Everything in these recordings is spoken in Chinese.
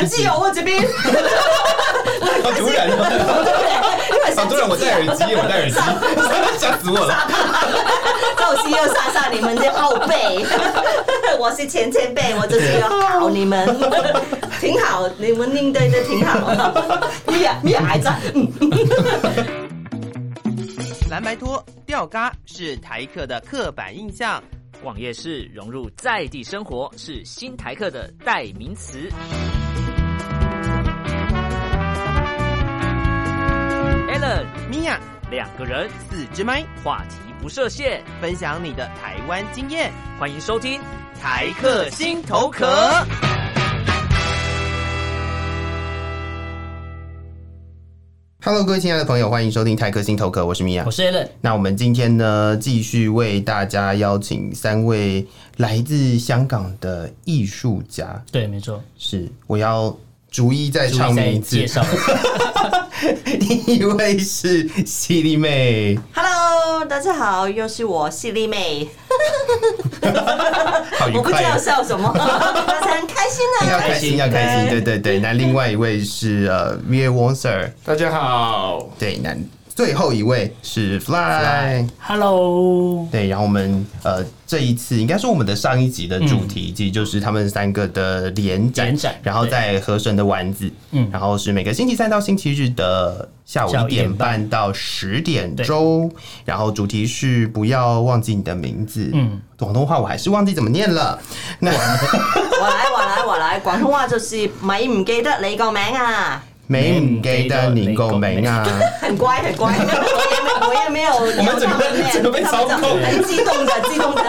很自由，我这边。好突然哦！好突然，我戴耳机，我戴耳机，吓死我了！就是要杀杀你们的后辈，我是前前辈，我就是要搞你们，挺好，你们应对的挺好。米娅，米娅还在。蓝白拖、吊嘎是台客的刻板印象。网页式融入在地生活是新台客的代名词。Allen、米娅两个人四支麦，话题不设限，分享你的台湾经验。欢迎收听台客心头壳。Hello，各位亲爱的朋友，欢迎收听泰克心头壳，我是米娅，我是 Allen。那我们今天呢，继续为大家邀请三位来自香港的艺术家。对，没错，是我要逐一再唱名字介绍。第一位是犀利妹，Hello，大家好，又是我犀利妹。好愉快，我不知道笑什么，大家很开心啊，要开心，要开心，对。对对。那另外一位是呃 Viet Wong Sir，大家好，对，那最后一位是 Fly，Hello，对，然后我们呃。这一次应该是我们的上一集的主题，其实就是他们三个的联展，然后在河神的丸子，嗯，然后是每个星期三到星期日的下午一点半到十点钟，然后主题是不要忘记你的名字，嗯，广东话我还是忘记怎么念了，那我来我来我来，广东话就是咪唔记得你个名啊。没唔记得你个名啊？很乖很乖，我也没有。我们怎么怎么被操控？很激动的激动的。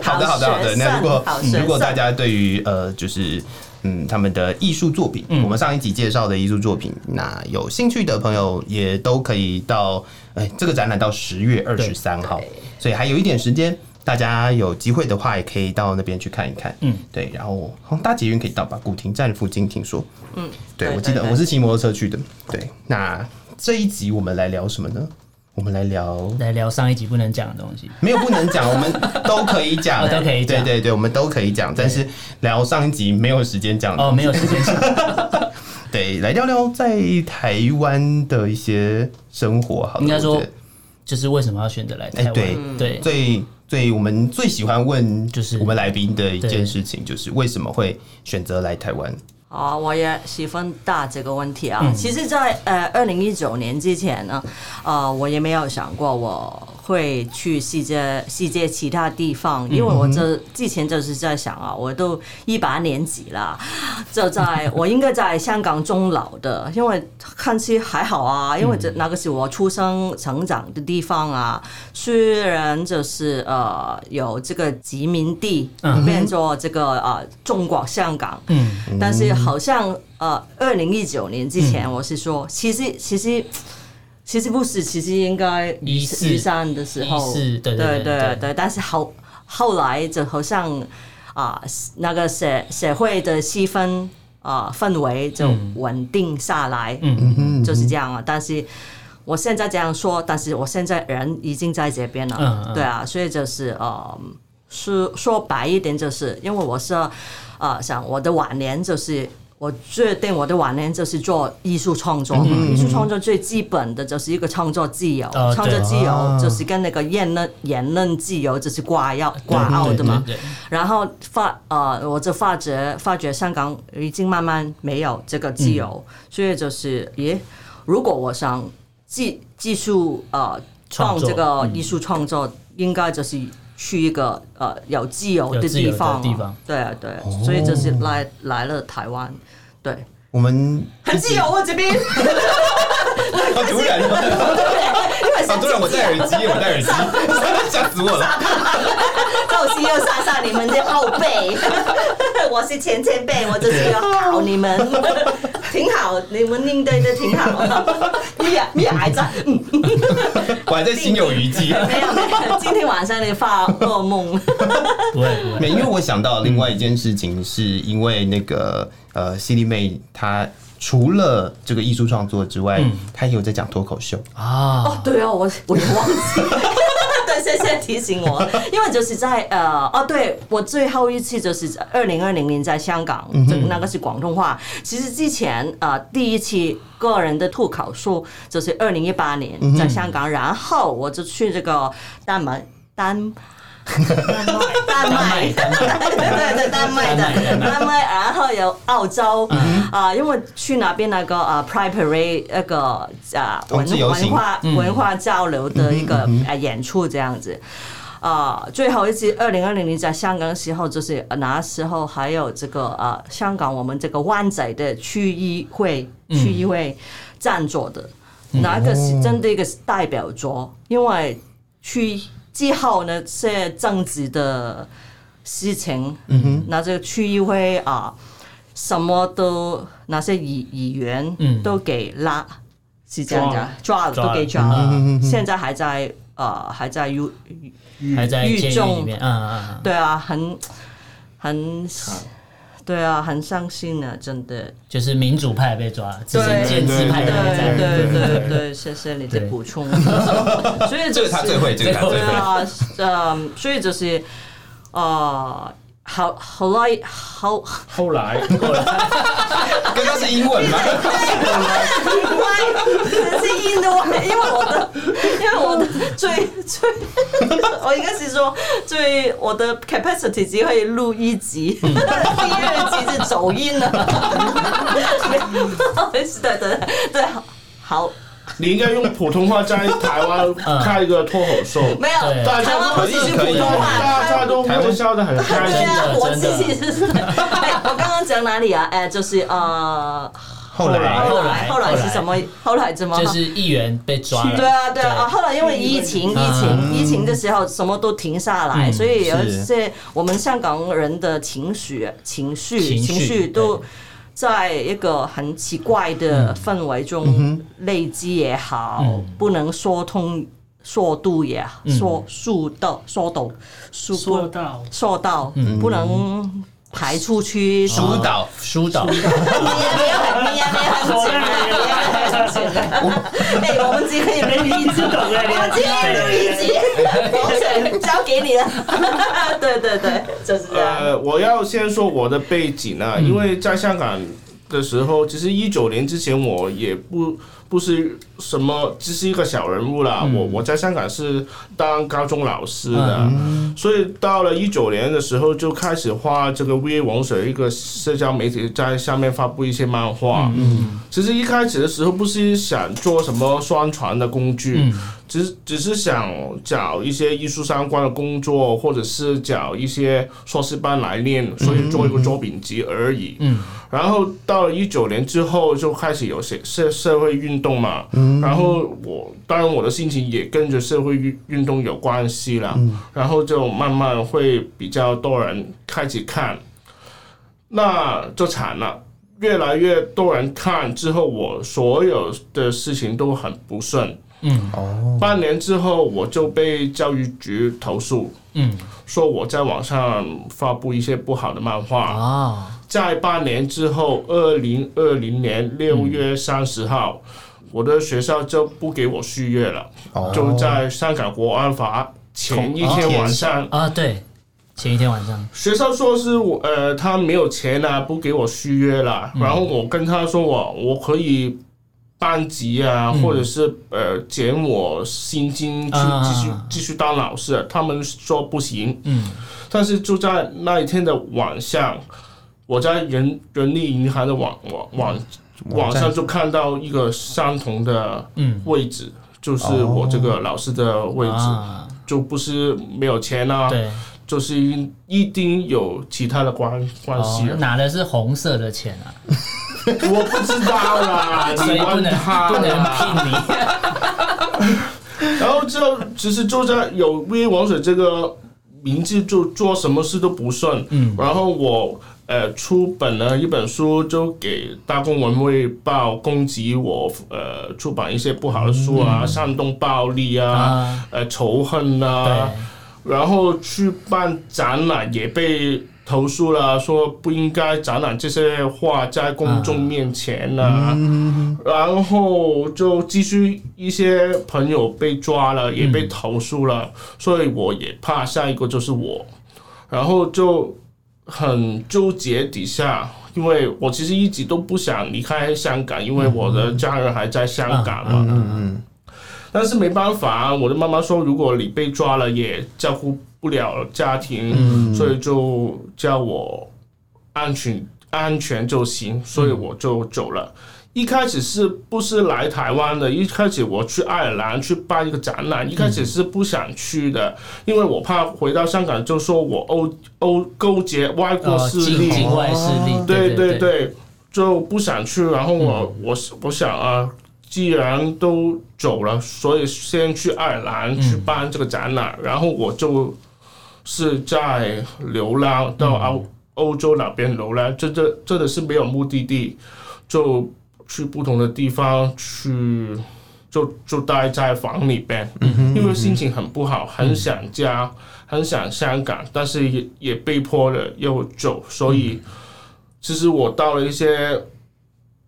好的好的好的。那如果如果大家对于呃就是嗯他们的艺术作品，我们上一集介绍的艺术作品，那有兴趣的朋友也都可以到哎这个展览到十月二十三号，所以还有一点时间。大家有机会的话，也可以到那边去看一看。嗯，对，然后大捷运可以到吧？古亭站附近听说。嗯，对，我记得我是骑摩托车去的。对，那这一集我们来聊什么呢？我们来聊来聊上一集不能讲的东西。没有不能讲，我们都可以讲，都可以讲。对对对，我们都可以讲，但是聊上一集没有时间讲哦，没有时间讲。对，来聊聊在台湾的一些生活。好，应该说就是为什么要选择来台湾？对对，最。所以我们最喜欢问，就是我们来宾的一件事情，就是为什么会选择来台湾？啊，我也喜欢大这个问题啊。嗯、其实在，在呃二零一九年之前呢，呃，我也没有想过我会去世界世界其他地方，因为我这之前就是在想啊，我都一把年纪了，就在我应该在香港终老的，因为看起还好啊，因为这那个是我出生成长的地方啊。虽然就是呃有这个殖民地变作这个呃中国香港，嗯，但是。好像呃，二零一九年之前，我是说，其实其实其实不是，其实应该一一三的时候，对对对对对，但是后后来就好像啊，那个社社会的气氛啊氛围就稳定下来，嗯。嗯，就是这样啊。但是我现在这样说，但是我现在人已经在这边了，对啊，所以就是呃，说说白一点，就是因为我是。啊，想我的晚年就是，我决定我的晚年就是做艺术创作。艺术创作最基本的就是一个创作自由，创作自由就是跟那个言论言论自由就是挂要挂钩的嘛。然后发呃，我就发觉发觉香港已经慢慢没有这个自由，所以就是，咦，如果我想技技术呃创这个艺术创作，应该就是。去一个呃有自由的地方，地方。对啊对，所以就是来来了台湾，对，我们很自由啊这边，好突然好突然，我戴耳机，我戴耳机，吓死我了，就是要杀杀你们的后辈，我是前前辈，我就是要搞你们。挺好，你们应对的挺好。米娅，米娅还在，我还在心有余悸。没有没有，今天晚上你发噩梦。不会不会，没，因为我想到另外一件事情，是因为那个呃，犀利妹她除了这个艺术创作之外，他也有在讲脱口秀啊。哦，对哦，我我也忘记。谢谢提醒我，因为就是在呃哦，对我最后一次就是二零二零年在香港，这那个是广东话。其实之前呃第一期个人的吐口秀就是二零一八年在香港，然后我就去这个丹麦丹。丹麦，对对对，丹麦。的丹麦，然后有澳洲啊，因为去那边那个啊 Pride Parade 那个啊文文化文化交流的一个呃演出这样子。啊，最后一次二零二零年在香港的时候，就是那时候还有这个啊香港我们这个湾仔的区议会区议会赞助的，哪个是真的一个代表作，因为区。之后呢，些政治的事情，嗯哼，那这个区议会啊，什么都那些议议员都给拉，嗯、是这样的，抓了。都给抓了，嗯、现在还在呃还在狱还在狱中，嗯嗯，对啊，很很。对啊，很伤心啊，真的。就是民主派被抓，只是建制派的在。对对对，谢谢你的补充。所以这个他最会，这个他最会。啊，嗯，所以就是，啊。后后来后后来后来，刚刚是英文吗？后来是印度文，因为我的因为我的最最，我应该是说最我的 capacity 只可以录一集，第二集是走音了。对对对对，好。你应该用普通话在台湾开一个脱口秀，没有，大家都是普通话，大家都会笑得很开心的。我自己是，我刚刚讲哪里啊？哎，就是呃，后来后来后来是什么？后来怎么？就是议员被抓了。对啊对啊，后来因为疫情疫情疫情的时候，什么都停下来，所以有一些我们香港人的情绪情绪情绪都。在一个很奇怪的氛围中累积也好，不能说通说度也好，说说到说到说到。说到，不能排出去疏导疏导。你也没有很，你也没有很简单，哎，我们今天也没有一集？我们今天录一集，我交给你了。对对对，就是这样。呃，我要先说我的背景啊，因为在香港的时候，其实一九年之前我也不。不是什么，只是一个小人物啦。嗯、我我在香港是当高中老师的，嗯、所以到了一九年的时候就开始画这个 VA 王水一个社交媒体，在下面发布一些漫画。嗯，其实一开始的时候不是想做什么宣传的工具，嗯、只只是想找一些艺术相关的工作，或者是找一些硕士班来念，所以做一个作品集而已。嗯，然后到了一九年之后就开始有些社社会运。动嘛，嗯。然后我当然我的心情也跟着社会运运动有关系了，嗯。然后就慢慢会比较多人开始看，那就惨了，越来越多人看之后，我所有的事情都很不顺，嗯，哦，半年之后我就被教育局投诉，嗯，说我在网上发布一些不好的漫画。啊，在半年之后，二零二零年六月三十号。我的学校就不给我续约了，就在香港国安法前一天晚上。啊，对，前一天晚上，学校说是我呃，他没有钱了，不给我续约了。然后我跟他说我我可以班级啊，或者是呃减我薪金去继续继续当老师，他们说不行。嗯，但是就在那一天的晚上，我在人人力银行的网网网。网上就看到一个相同的位置，嗯、就是我这个老师的位置，哦、就不是没有钱啊，对就是一定有其他的关关系、啊。拿的是红色的钱啊？我不知道啦，所以不能不能骗你。然后就其实就在有 VA 王水这个名字，就做什么事都不顺。嗯，然后我。呃，出本了一本书，就给《大公文汇报》攻击我，呃，出版一些不好的书啊，煽动暴力啊，呃，仇恨啊，然后去办展览也被投诉了，说不应该展览这些画在公众面前呢、啊。嗯、然后就继续一些朋友被抓了，也被投诉了，嗯、所以我也怕下一个就是我。然后就很纠结底下，因为我其实一直都不想离开香港，因为我的家人还在香港嘛。嗯嗯嗯。但是没办法，我的妈妈说，如果你被抓了，也照顾不了家庭，嗯、所以就叫我安全安全就行，所以我就走了。嗯、一开始是不是来台湾的？一开始我去爱尔兰去办一个展览，一开始是不想去的，嗯、因为我怕回到香港就说我勾勾勾结外国势力，境外势力，对对对，就不想去。然后我、嗯、我我想啊。既然都走了，所以先去爱尔兰去办这个展览，嗯、然后我就是在流浪到欧欧洲那边流浪，这这真的是没有目的地，就去不同的地方去，就就待在房里边，因为心情很不好，很想家，嗯、很想香港，但是也也被迫的又走，所以其实我到了一些。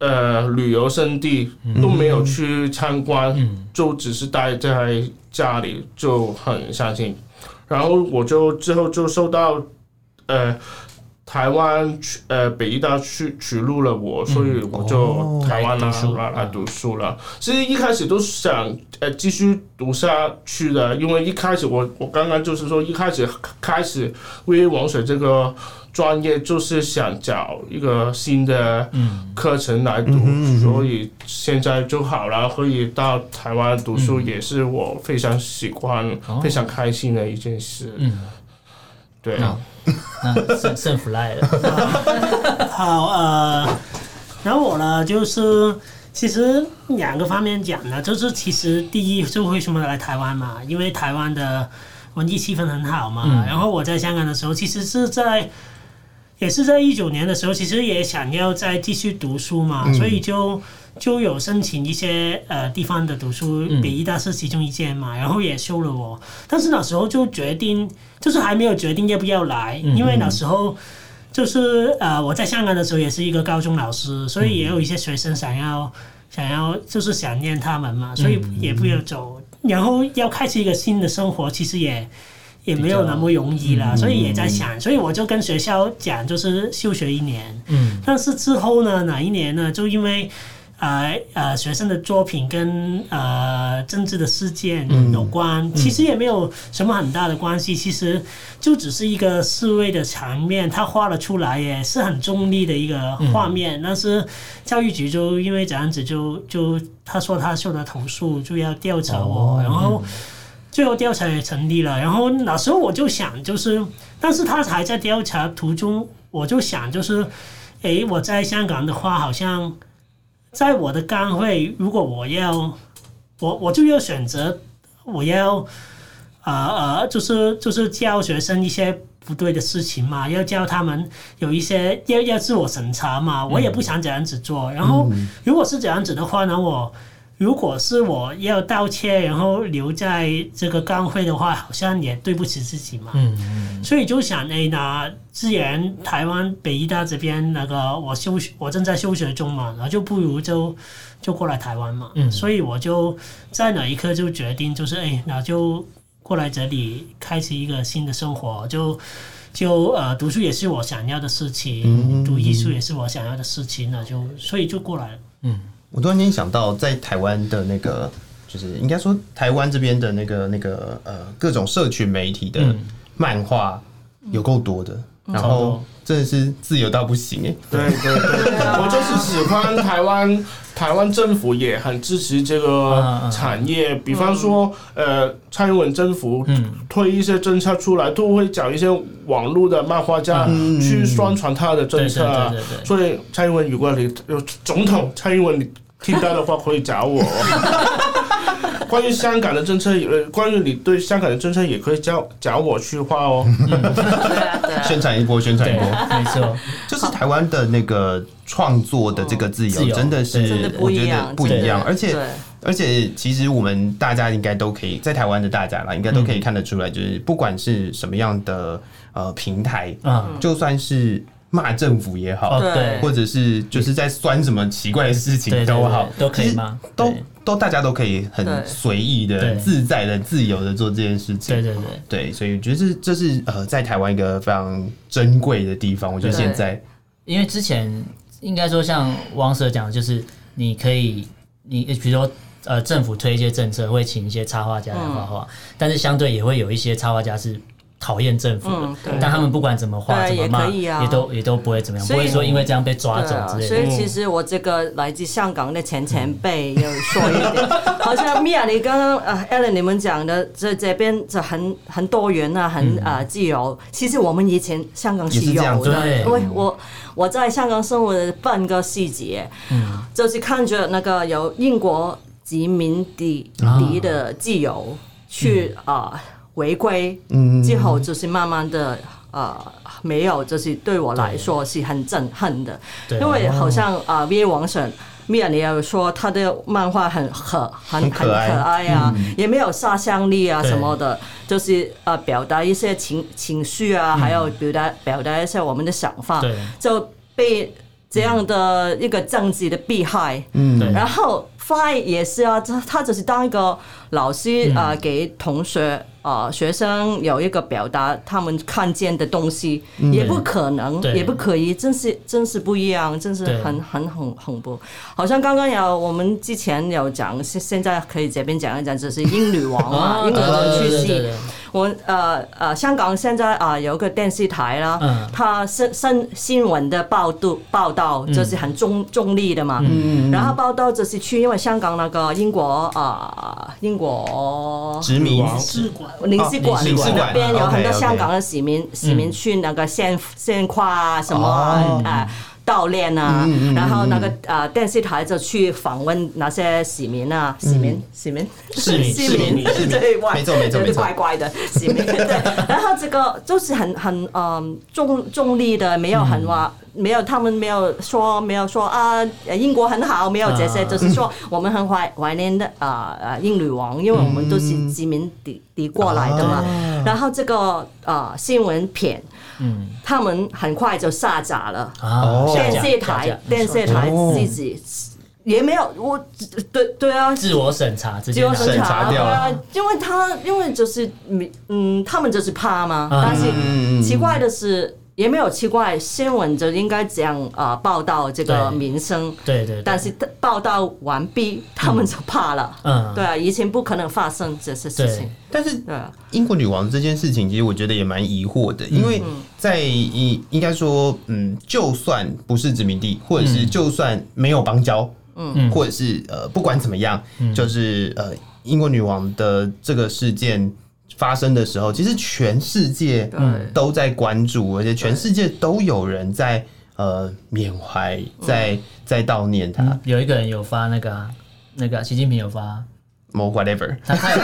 呃，旅游胜地都没有去参观，嗯、就只是待在家里，就很伤心。然后我就之后就收到，呃，台湾呃北医大去取录了我，所以我就台湾来来来读书了。其实一开始都想呃继续读下去的，因为一开始我我刚刚就是说一开始开始为王水这个。专业就是想找一个新的课程来读，嗯、所以现在就好了，可以到台湾读书，也是我非常喜欢、嗯、非常开心的一件事。嗯，对，那胜胜福来了。好呃，然后我呢，就是其实两个方面讲呢，就是其实第一，就为什么来台湾嘛？因为台湾的文艺气氛很好嘛。嗯、然后我在香港的时候，其实是在。也是在一九年的时候，其实也想要再继续读书嘛，嗯、所以就就有申请一些呃地方的读书，北医大是其中一间嘛，然后也收了我。但是那时候就决定，就是还没有决定要不要来，因为那时候就是呃我在香港的时候也是一个高中老师，所以也有一些学生想要想要就是想念他们嘛，所以也不要走，然后要开始一个新的生活，其实也。也没有那么容易了，所以也在想，所以我就跟学校讲，就是休学一年。嗯，但是之后呢，哪一年呢？就因为呃呃学生的作品跟呃政治的事件有关，其实也没有什么很大的关系，其实就只是一个示威的场面，他画了出来，也是很中立的一个画面。但是教育局就因为这样子就，就就他说他受到投诉，就要调查我，然后。最后调查也成立了，然后那时候我就想，就是，但是他还在调查途中，我就想，就是，诶，我在香港的话，好像在我的岗位，如果我要，我我就要选择，我要，呃呃，就是就是教学生一些不对的事情嘛，要教他们有一些要要自我审查嘛，我也不想这样子做。然后如果是这样子的话呢，我。如果是我要道歉，然后留在这个钢会的话，好像也对不起自己嘛。嗯嗯。所以就想，哎，那既然台湾北医大这边那个我休学，我正在休学中嘛，然后就不如就就过来台湾嘛。嗯。所以我就在那一刻就决定，就是哎，那就过来这里开始一个新的生活，就就呃读书也是我想要的事情，嗯嗯嗯，读艺术也是我想要的事情，那就所以就过来了。嗯。我突然间想到，在台湾的那个，就是应该说台湾这边的那个那个呃，各种社群媒体的漫画有够多的，嗯、然后真的是自由到不行哎。对对对，我就是喜欢台湾，台湾政府也很支持这个产业，比方说呃，蔡英文政府推一些政策出来，都会找一些网络的漫画家去宣传他的政策。所以蔡英文，如果你有总统蔡英文，你。听到的话可以找我。关于香港的政策，呃，关于你对香港的政策，也可以找找我去画哦。宣传一波，宣传一波，没错。就是台湾的那个创作的这个自由，真的是我觉得不一样，而且而且其实我们大家应该都可以在台湾的大家啦，应该都可以看得出来，就是不管是什么样的呃平台，嗯，就算是骂政府也好，对，或者是就是在酸什么奇怪的事情都好，都可以吗？都都大家都可以很随意的、自在的、自由的做这件事情。对对对。对，所以我觉得这这是呃在台湾一个非常珍贵的地方。我觉得现在，因为之前应该说像汪 Sir 讲的，就是你可以你比如说。呃，政府推一些政策，会请一些插画家来画画，嗯、但是相对也会有一些插画家是讨厌政府但他们不管怎么画怎么骂，也都也都不会怎么样，不会说因为这样被抓走之类的。所以其实我这个来自香港的前前辈有说一点，好像米娅，你刚刚呃 Ellen 你们讲的这这边就很很多元啊，很啊自由。其实我们以前香港是有的，因为我我在香港生活的半个世纪，嗯，就是看着那个有英国。殖民地地的自由去啊回归之后，就是慢慢的呃没有，就是对我来说是很震撼的，因为好像啊 V 王神米娅你要说他的漫画很可很很可爱。啊，也没有杀伤力啊什么的，就是呃表达一些情情绪啊，还有表达表达一些我们的想法，就被这样的一个政治的迫害，嗯，然后。Fly 也是啊，他他只是当一个老师啊、呃，给同学啊、呃、学生有一个表达他们看见的东西，嗯、也不可能，也不可以，真是真是不一样，真是很对很很恐怖。好像刚刚有我们之前有讲，现现在可以这边讲一讲，就是英女王嘛，英女王去世。我呃呃，香港现在啊有个电视台啦，它新新新闻的报道报道就是很中中立的嘛，嗯。然后报道就是去，因为香港那个英国啊英国殖民。领事馆。领事馆那边有很多香港的市民市民去那个献献花什么啊。悼念啊，然后那个呃电视台就去访问那些市民啊，市民市民？市民市民 对，没错没错没错，怪怪的市民 对，然后这个就是很很嗯中中立的，没有很话，没有他们没有说没有说啊英国很好，没有这些，就是说我们很怀怀念的啊啊英女王，因为我们都是殖民地地过来的嘛，然后这个呃新闻片。嗯，他们很快就下架了。电视台，电视台自己也没有，我对对啊，自我审查，自我审查掉啊。因为他因为就是嗯，他们就是怕嘛。但是奇怪的是。也没有奇怪，新闻就应该这样啊报道这个民生。对对。但是报道完毕，他们就怕了。嗯。对啊，以前不可能发生这些事情。但是，英国女王这件事情，其实我觉得也蛮疑惑的，因为在应应该说，嗯，就算不是殖民地，或者是就算没有邦交，嗯，或者是呃，不管怎么样，就是呃，英国女王的这个事件。发生的时候，其实全世界都在关注，而且全世界都有人在呃缅怀，在在悼念他。有一个人有发那个那个习近平有发，more whatever，他他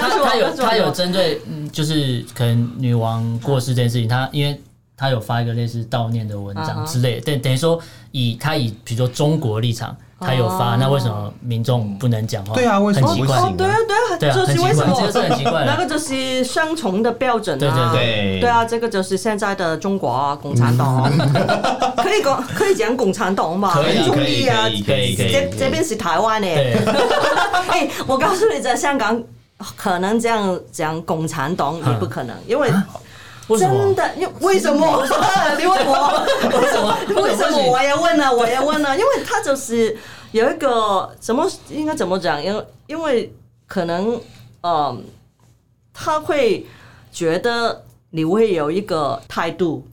他他有他有针对，就是可能女王过世这件事情，他因为他有发一个类似悼念的文章之类的，等等于说以他以比如说中国立场。他有发，那为什么民众不能讲话？对啊，为什么很奇怪？对啊，对啊，就是为什么？这是很奇怪。那个就是双重的标准啊！对对对，对啊，这个就是现在的中国啊，共产党啊，可以讲可以讲共产党嘛？可以中立啊，可以可以。这这边是台湾诶。哎，我告诉你，在香港可能这样讲共产党也不可能，因为。真的？因为什么？你问我为什么？为什么我也问了？我也问了，因为他就是有一个怎么应该怎么讲？因为因为可能嗯，他会觉得你会有一个态度。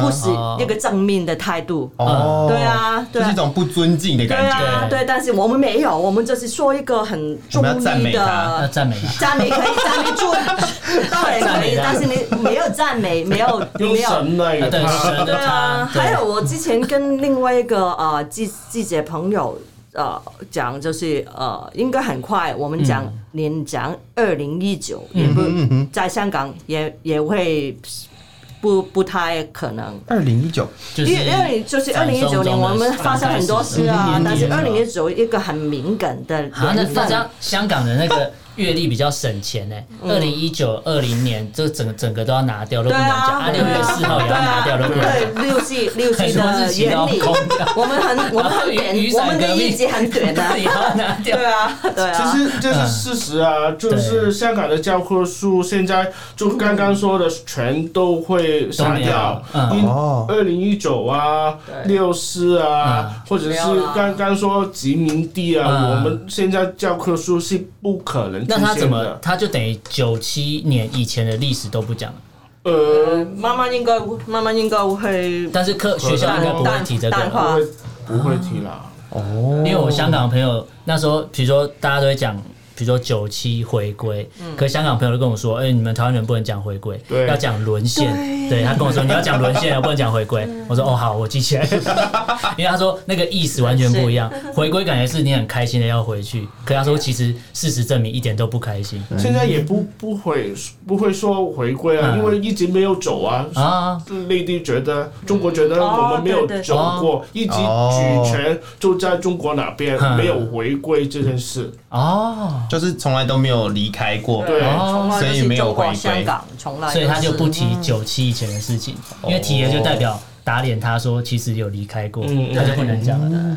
不是一个正面的态度，哦，对啊，对，是一种不尊敬的感觉，对啊，对，但是我们没有，我们就是说一个很中立的赞美，赞美可以 赞美做，当然可以，但是你没有赞美，没有没有，对啊，还有我之前跟另外一个呃记记者朋友呃讲，就是呃应该很快我们讲连讲二零一九也不在香港也也会。不不太可能。二零一九，因为因为就是二零一九年，我们发生很多事啊，但是二零一九一个很敏感的年份。好，那那这样香港的那个。月历比较省钱呢，二零一九、二零年这整个整个都要拿掉，都不能讲啊。六月四号也要拿掉，都不能讲。对，六系六系的 原理，我们很我们很短，我们的日子很短的，也要拿掉。对啊，对啊。其实这是事实啊，就是香港的教科书现在就刚刚说的全都会删掉。哦。二零一九啊，六四啊，或者是刚刚说殖民地啊，我们现在教科书是不可能。那他怎么？他就等于九七年以前的历史都不讲了。呃，妈妈应该妈妈应该会，但是课学校应该不会提这个，不会不会提啦。哦，因为我香港的朋友那时候，比如说大家都会讲。比如说九七回归，可香港朋友都跟我说：“哎，你们台湾人不能讲回归，要讲沦陷。”对，他跟我说：“你要讲沦陷，不能讲回归。”我说：“哦，好，我记起来。”因为他说那个意思完全不一样。回归感觉是你很开心的要回去，可他说其实事实证明一点都不开心。现在也不不会不会说回归啊，因为一直没有走啊。啊，内地觉得中国觉得我们没有走过，一直举权就在中国那边，没有回归这件事。哦。就是从来都没有离开过，对，所以没有回归，香港从来，所以他就不提九七以前的事情，因为提了就代表打脸他说其实有离开过，他就不能讲了。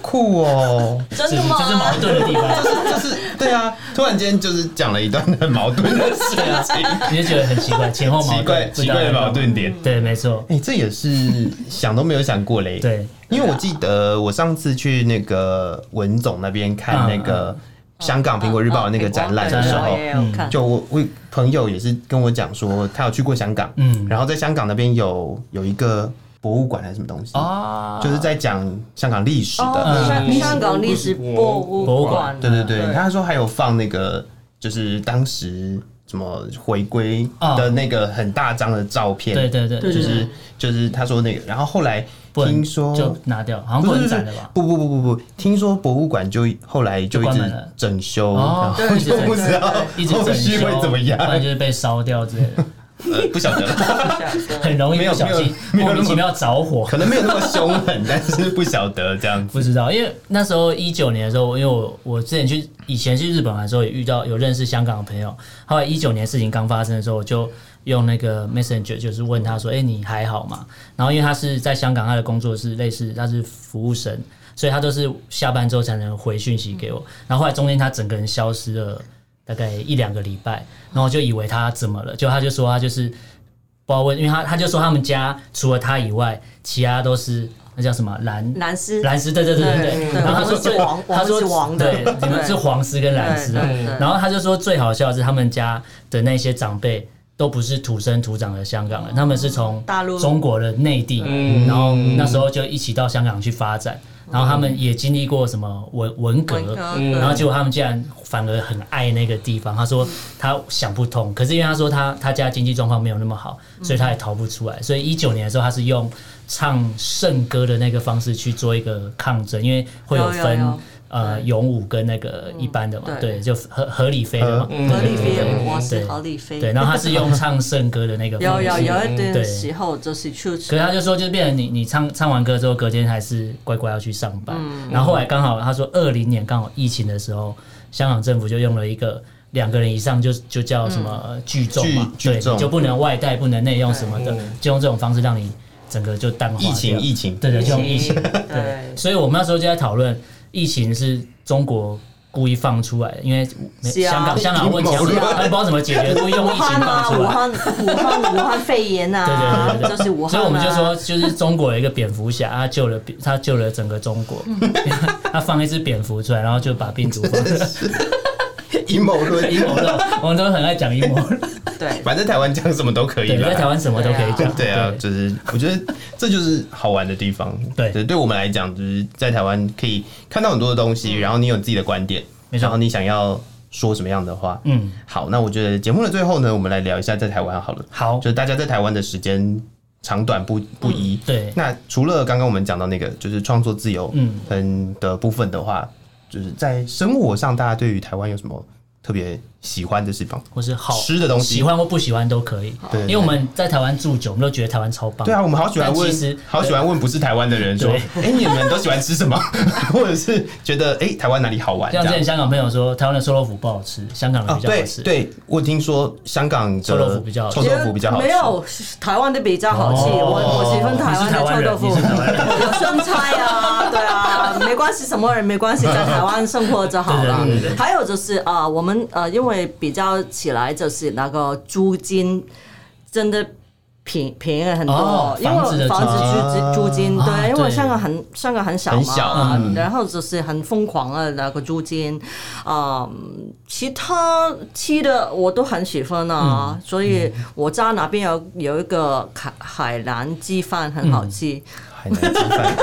酷哦，真的吗？这是矛盾的地方，就是对啊，突然间就是讲了一段很矛盾的事情，你就觉得很奇怪，前后矛盾，奇怪的矛盾点，对，没错。哎，这也是想都没有想过嘞，对，因为我记得我上次去那个文总那边看那个。香港苹果日报的那个展览的时候，就我我朋友也是跟我讲说，他有去过香港，嗯，然后在香港那边有有一个博物馆还是什么东西，哦，就是在讲香港历史的，香港历史博物馆，对对对，他说还有放那个就是当时什么回归的那个很大张的照片，对对对，就是就是他说那个，然后后来。听说就拿掉，好像不能展了吧？不不不不不，听说博物馆就后来就一直整修，然后就不知道后续会怎么样，不然就是被烧掉之类的。呃，不晓得，很容易不小心莫名其妙着火，可能没有那么凶狠，但是不晓得这样。不知道，因为那时候一九年的时候，因为我我之前去以前去日本的时候也遇到有认识香港的朋友，后来一九年事情刚发生的时候，我就。用那个 Messenger 就是问他说：“哎、欸，你还好吗？”然后因为他是在香港，他的工作是类似他是服务生，所以他都是下班之后才能回讯息给我。然后后来中间他整个人消失了大概一两个礼拜，然后就以为他怎么了，就他就说他就是不知道问，因为他他就说他们家除了他以外，其他都是那叫什么蓝蓝丝蓝丝，对对对对对。然后他说最他说黄对，你们是黄丝跟蓝丝。然后他就说最好笑的是他们家的那些长辈。都不是土生土长的香港人，他们是从大陆、中国的内地，然后那时候就一起到香港去发展，然后他们也经历过什么文文革，然后结果他们竟然反而很爱那个地方。他说他想不通，可是因为他说他他家经济状况没有那么好，所以他也逃不出来。所以一九年的时候，他是用唱圣歌的那个方式去做一个抗争，因为会有分。呃，勇武跟那个一般的嘛，对，就合合理飞的嘛，合理飞，我是合理飞，对，然后他是用唱圣歌的那个，有有有一段时候就是去，可是他就说，就变成你你唱唱完歌之后，隔天还是乖乖要去上班，然后后来刚好他说二零年刚好疫情的时候，香港政府就用了一个两个人以上就就叫什么聚众嘛，对，就不能外带，不能内用什么的，就用这种方式让你整个就淡化。疫情疫情，对对，就用疫情，对，所以我们那时候就在讨论。疫情是中国故意放出来的，因为香港香港问题，他们不知道怎么解决，故意用疫情放出来。武汉武汉武汉肺炎呐，对对对，就是武汉。所以我们就说，就是中国有一个蝙蝠侠，他救了他救了整个中国，他放一只蝙蝠出来，然后就把病毒放。阴谋论，阴谋论，我们都很爱讲阴谋论。对，反正台湾讲什么都可以。对，在台湾什么都可以讲。对啊，就是我觉得这就是好玩的地方。对，对我们来讲，就是在台湾可以看到很多的东西，然后你有自己的观点，然后你想要说什么样的话。嗯，好，那我觉得节目的最后呢，我们来聊一下在台湾好了。好，就是大家在台湾的时间长短不不一。对，那除了刚刚我们讲到那个，就是创作自由嗯的部分的话，就是在生活上，大家对于台湾有什么？特别喜欢的地方，或是好吃的东西，喜欢或不喜欢都可以。对，因为我们在台湾住久，我们都觉得台湾超棒。对啊，我们好喜欢问，好喜欢问不是台湾的人说，哎，你们都喜欢吃什么？或者是觉得哎，台湾哪里好玩？像之前香港朋友说，台湾的臭豆腐不好吃，香港的比较好吃。对，我听说香港臭豆腐比较臭豆腐比较好吃，没有台湾的比较好吃。我我喜欢台湾的臭豆腐，有生菜啊，对啊，没关系，什么人没关系，在台湾生活就好了。还有就是啊，我们呃，因为比较起来就是那个租金真的便便宜很多，因为房子租金租金对，因为香港很香港很小嘛，然后就是很疯狂的那个租金啊，其他吃的我都很喜欢啊，所以我家那边有有一个海海南鸡饭很好吃。海南鸡饭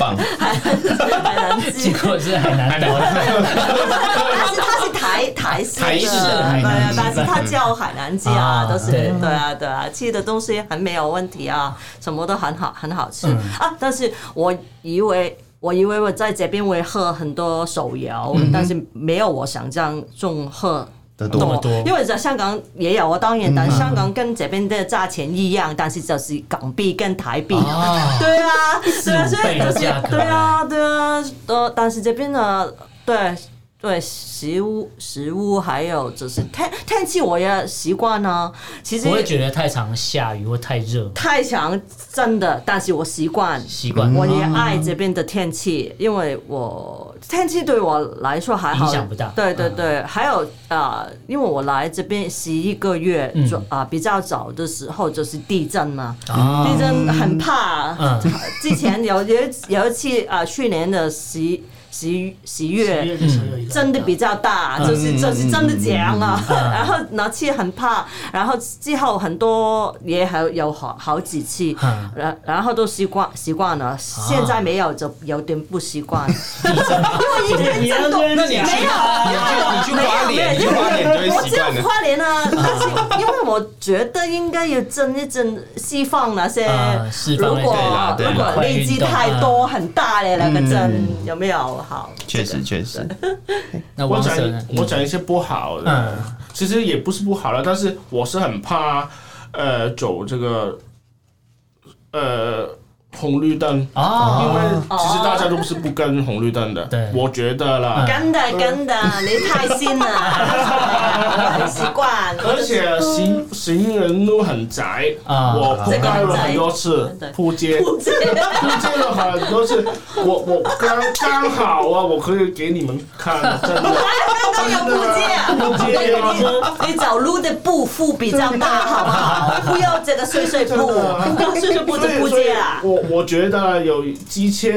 棒，海南鸡，结果是海南 台台式的，对啊，但是它叫海南鸡啊，都是对。啊对啊，吃的东西很没有问题啊，什么都很好很好吃。啊，但是我以为我以为我在这边会喝很多手摇，但是没有我想象中喝。得多，因为在香港也有啊，当然，但香港跟这边的价钱一样，但是就是港币跟台币，对啊，对啊，所以就是，对啊，对啊，呃，但是这边呢，对。对食物，食物还有就是天天气，我也习惯呢。其实我会觉得太常下雨或太热，太常真的，但是我习惯习惯。我也爱这边的天气，因为我天气对我来说还好，影响不大。对对对，还有啊，因为我来这边十一个月，啊比较早的时候就是地震嘛，地震很怕。之前有有有一次啊，去年的十。十十月真的比较大，就是就是真的讲啊，然后那次很怕，然后之后很多也还有好好几次，然然后都习惯习惯了，现在没有就有点不习惯。因为以前真的没有，没有你去花莲，你去花莲就会习惯了。花莲啊，但是因为我觉得应该要震一震，释放那些，如果如果累积太多很大的那个震，有没有？好，确实确实。那我讲我讲一些不好的，嗯，其实也不是不好了，但是我是很怕，呃，走这个，呃。红绿灯。啊，因为其实大家都是不跟红绿灯的，对，我觉得啦，跟的跟的，你太新了，很习惯。而且行行人路很窄啊，我铺开了很多次铺街，铺街了很多次，我我刚刚好啊，我可以给你们看，真的，都有铺街啊，你走路的步幅比较大，好不好？不要这个碎碎步，碎碎步的铺街啊。我觉得有机车，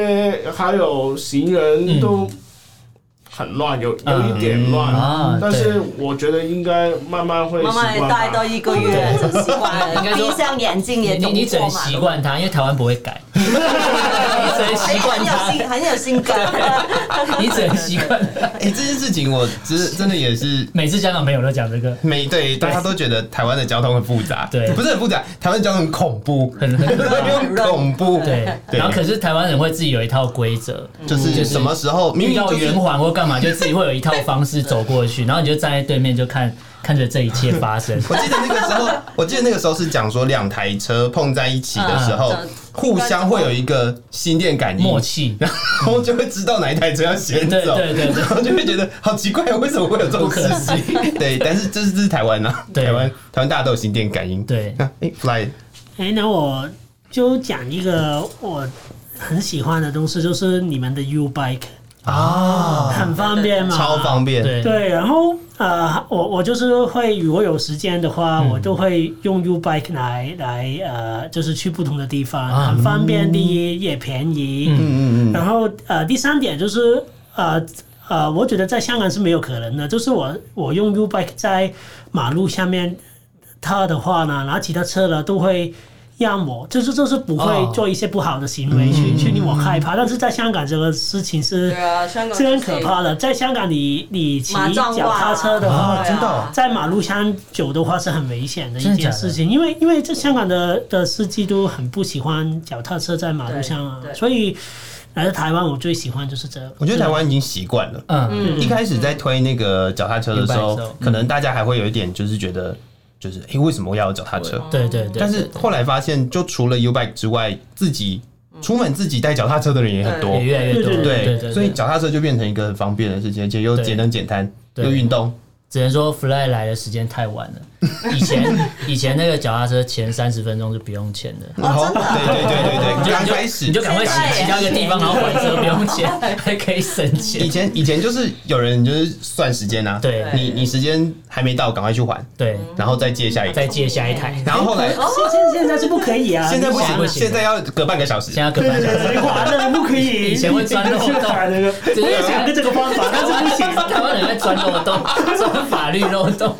还有行人都很乱，有有一点乱。但是我觉得应该慢慢会。慢慢待到一个月就习惯了，应该闭上眼睛也懂。你你只能习惯它，因为台湾不会改。你只能习惯它，很有性格。你只能习惯。哎，这件事情我真 真的也是，每次香港朋友都讲这个。每对大家都觉得台湾的交通很复杂，对，不是很复杂，台湾交通很恐怖，很很恐怖。对，然后可是台湾人会自己有一套规则，就是什么时候遇到圆环或干嘛，就自己会有一套方式走过去，然后你就站在对面就看。看着这一切发生，我记得那个时候，我记得那个时候是讲说两台车碰在一起的时候，互相会有一个心电感应默契，然后就会知道哪一台车要先走，对对对，然后就会觉得好奇怪，为什么会有这种事情？对，但是这是这是台湾啊，台湾台湾大家都有心电感应。对，哎，Fly，哎，那我就讲一个我很喜欢的东西，就是你们的 U Bike。啊，很方便嘛，超方便。对，对，然后呃，我我就是会，如果有时间的话，嗯、我都会用 U Bike 来来呃，就是去不同的地方，啊、很方便。第一也便宜，嗯嗯嗯。然后呃，第三点就是呃呃，我觉得在香港是没有可能的，就是我我用 U Bike 在马路下面踏的话呢，然后其他车呢都会。让我就是就是不会做一些不好的行为去去令我害怕，但是在香港这个事情是是很可怕的。在香港你你骑脚踏车的话，在马路上走的话是很危险的一件事情，因为因为这香港的的司机都很不喜欢脚踏车在马路上啊，所以来到台湾，我最喜欢就是这个。我觉得台湾已经习惯了。嗯，一开始在推那个脚踏车的时候，可能大家还会有一点就是觉得，就是哎，为什么我要有脚踏车？对对对。但是后来发现，就除了 U bike 之外，自己出门自己带脚踏车的人也很多，也越来越多。对，所以脚踏车就变成一个很方便的事情，而且又节能减碳，又运动。只能说 Fly 来的时间太晚了。以前以前那个脚踏车前三十分钟是不用钱的。哦，对对对对对，刚开始。你就赶快骑骑到一个地方，然后还车不用钱，还可以省钱。以前以前就是有人就是算时间呐，对，你你时间还没到，赶快去还，对，然后再借下一再借下一台，然后后来现现现在是不可以啊，现在不行，现在要隔半个小时，现在隔半个小时，还的不可以。以前会钻漏洞，我也想跟这个方法，但是不行，台湾人在钻漏洞，钻法律漏洞。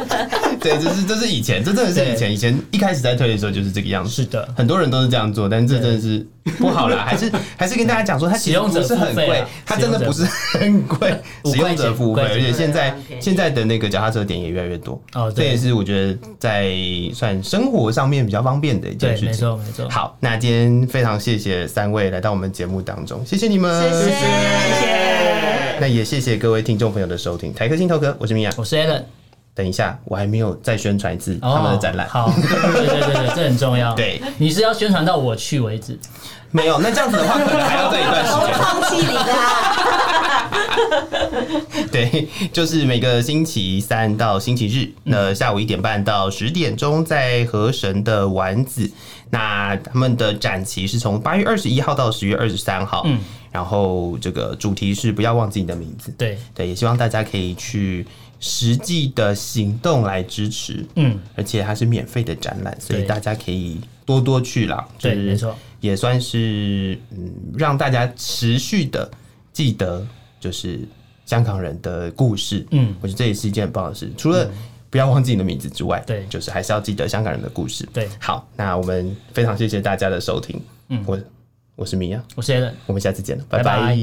对，这是这是以前，这真的是以前。以前一开始在推的时候就是这个样子。是的，很多人都是这样做，但是这真的是不好啦。还是还是跟大家讲说，它使用者是很贵，它真的不是很贵，使用者付费。而且现在现在的那个脚踏车点也越来越多。哦，这也是我觉得在算生活上面比较方便的一件事情。没错没错。好，那今天非常谢谢三位来到我们节目当中，谢谢你们，谢谢谢谢。那也谢谢各位听众朋友的收听，台客心头哥，我是米娅，我是 Alan。等一下，我还没有再宣传一次他们的展览。好，对对对对，这很重要。对，你是要宣传到我去为止？没有，那这样子的话，可能还要这一段时间。放弃你啦。对，就是每个星期三到星期日，那下午一点半到十点钟，在河神的丸子。那他们的展期是从八月二十一号到十月二十三号。嗯，然后这个主题是不要忘记你的名字。对对，也希望大家可以去。实际的行动来支持，嗯，而且它是免费的展览，所以大家可以多多去啦。对，没错，也算是嗯，让大家持续的记得就是香港人的故事。嗯，我觉得这也是一件很棒的事。除了不要忘记你的名字之外，对，就是还是要记得香港人的故事。对，好，那我们非常谢谢大家的收听。嗯，我我是米娅，我是 Alan，我们下次见了，拜拜。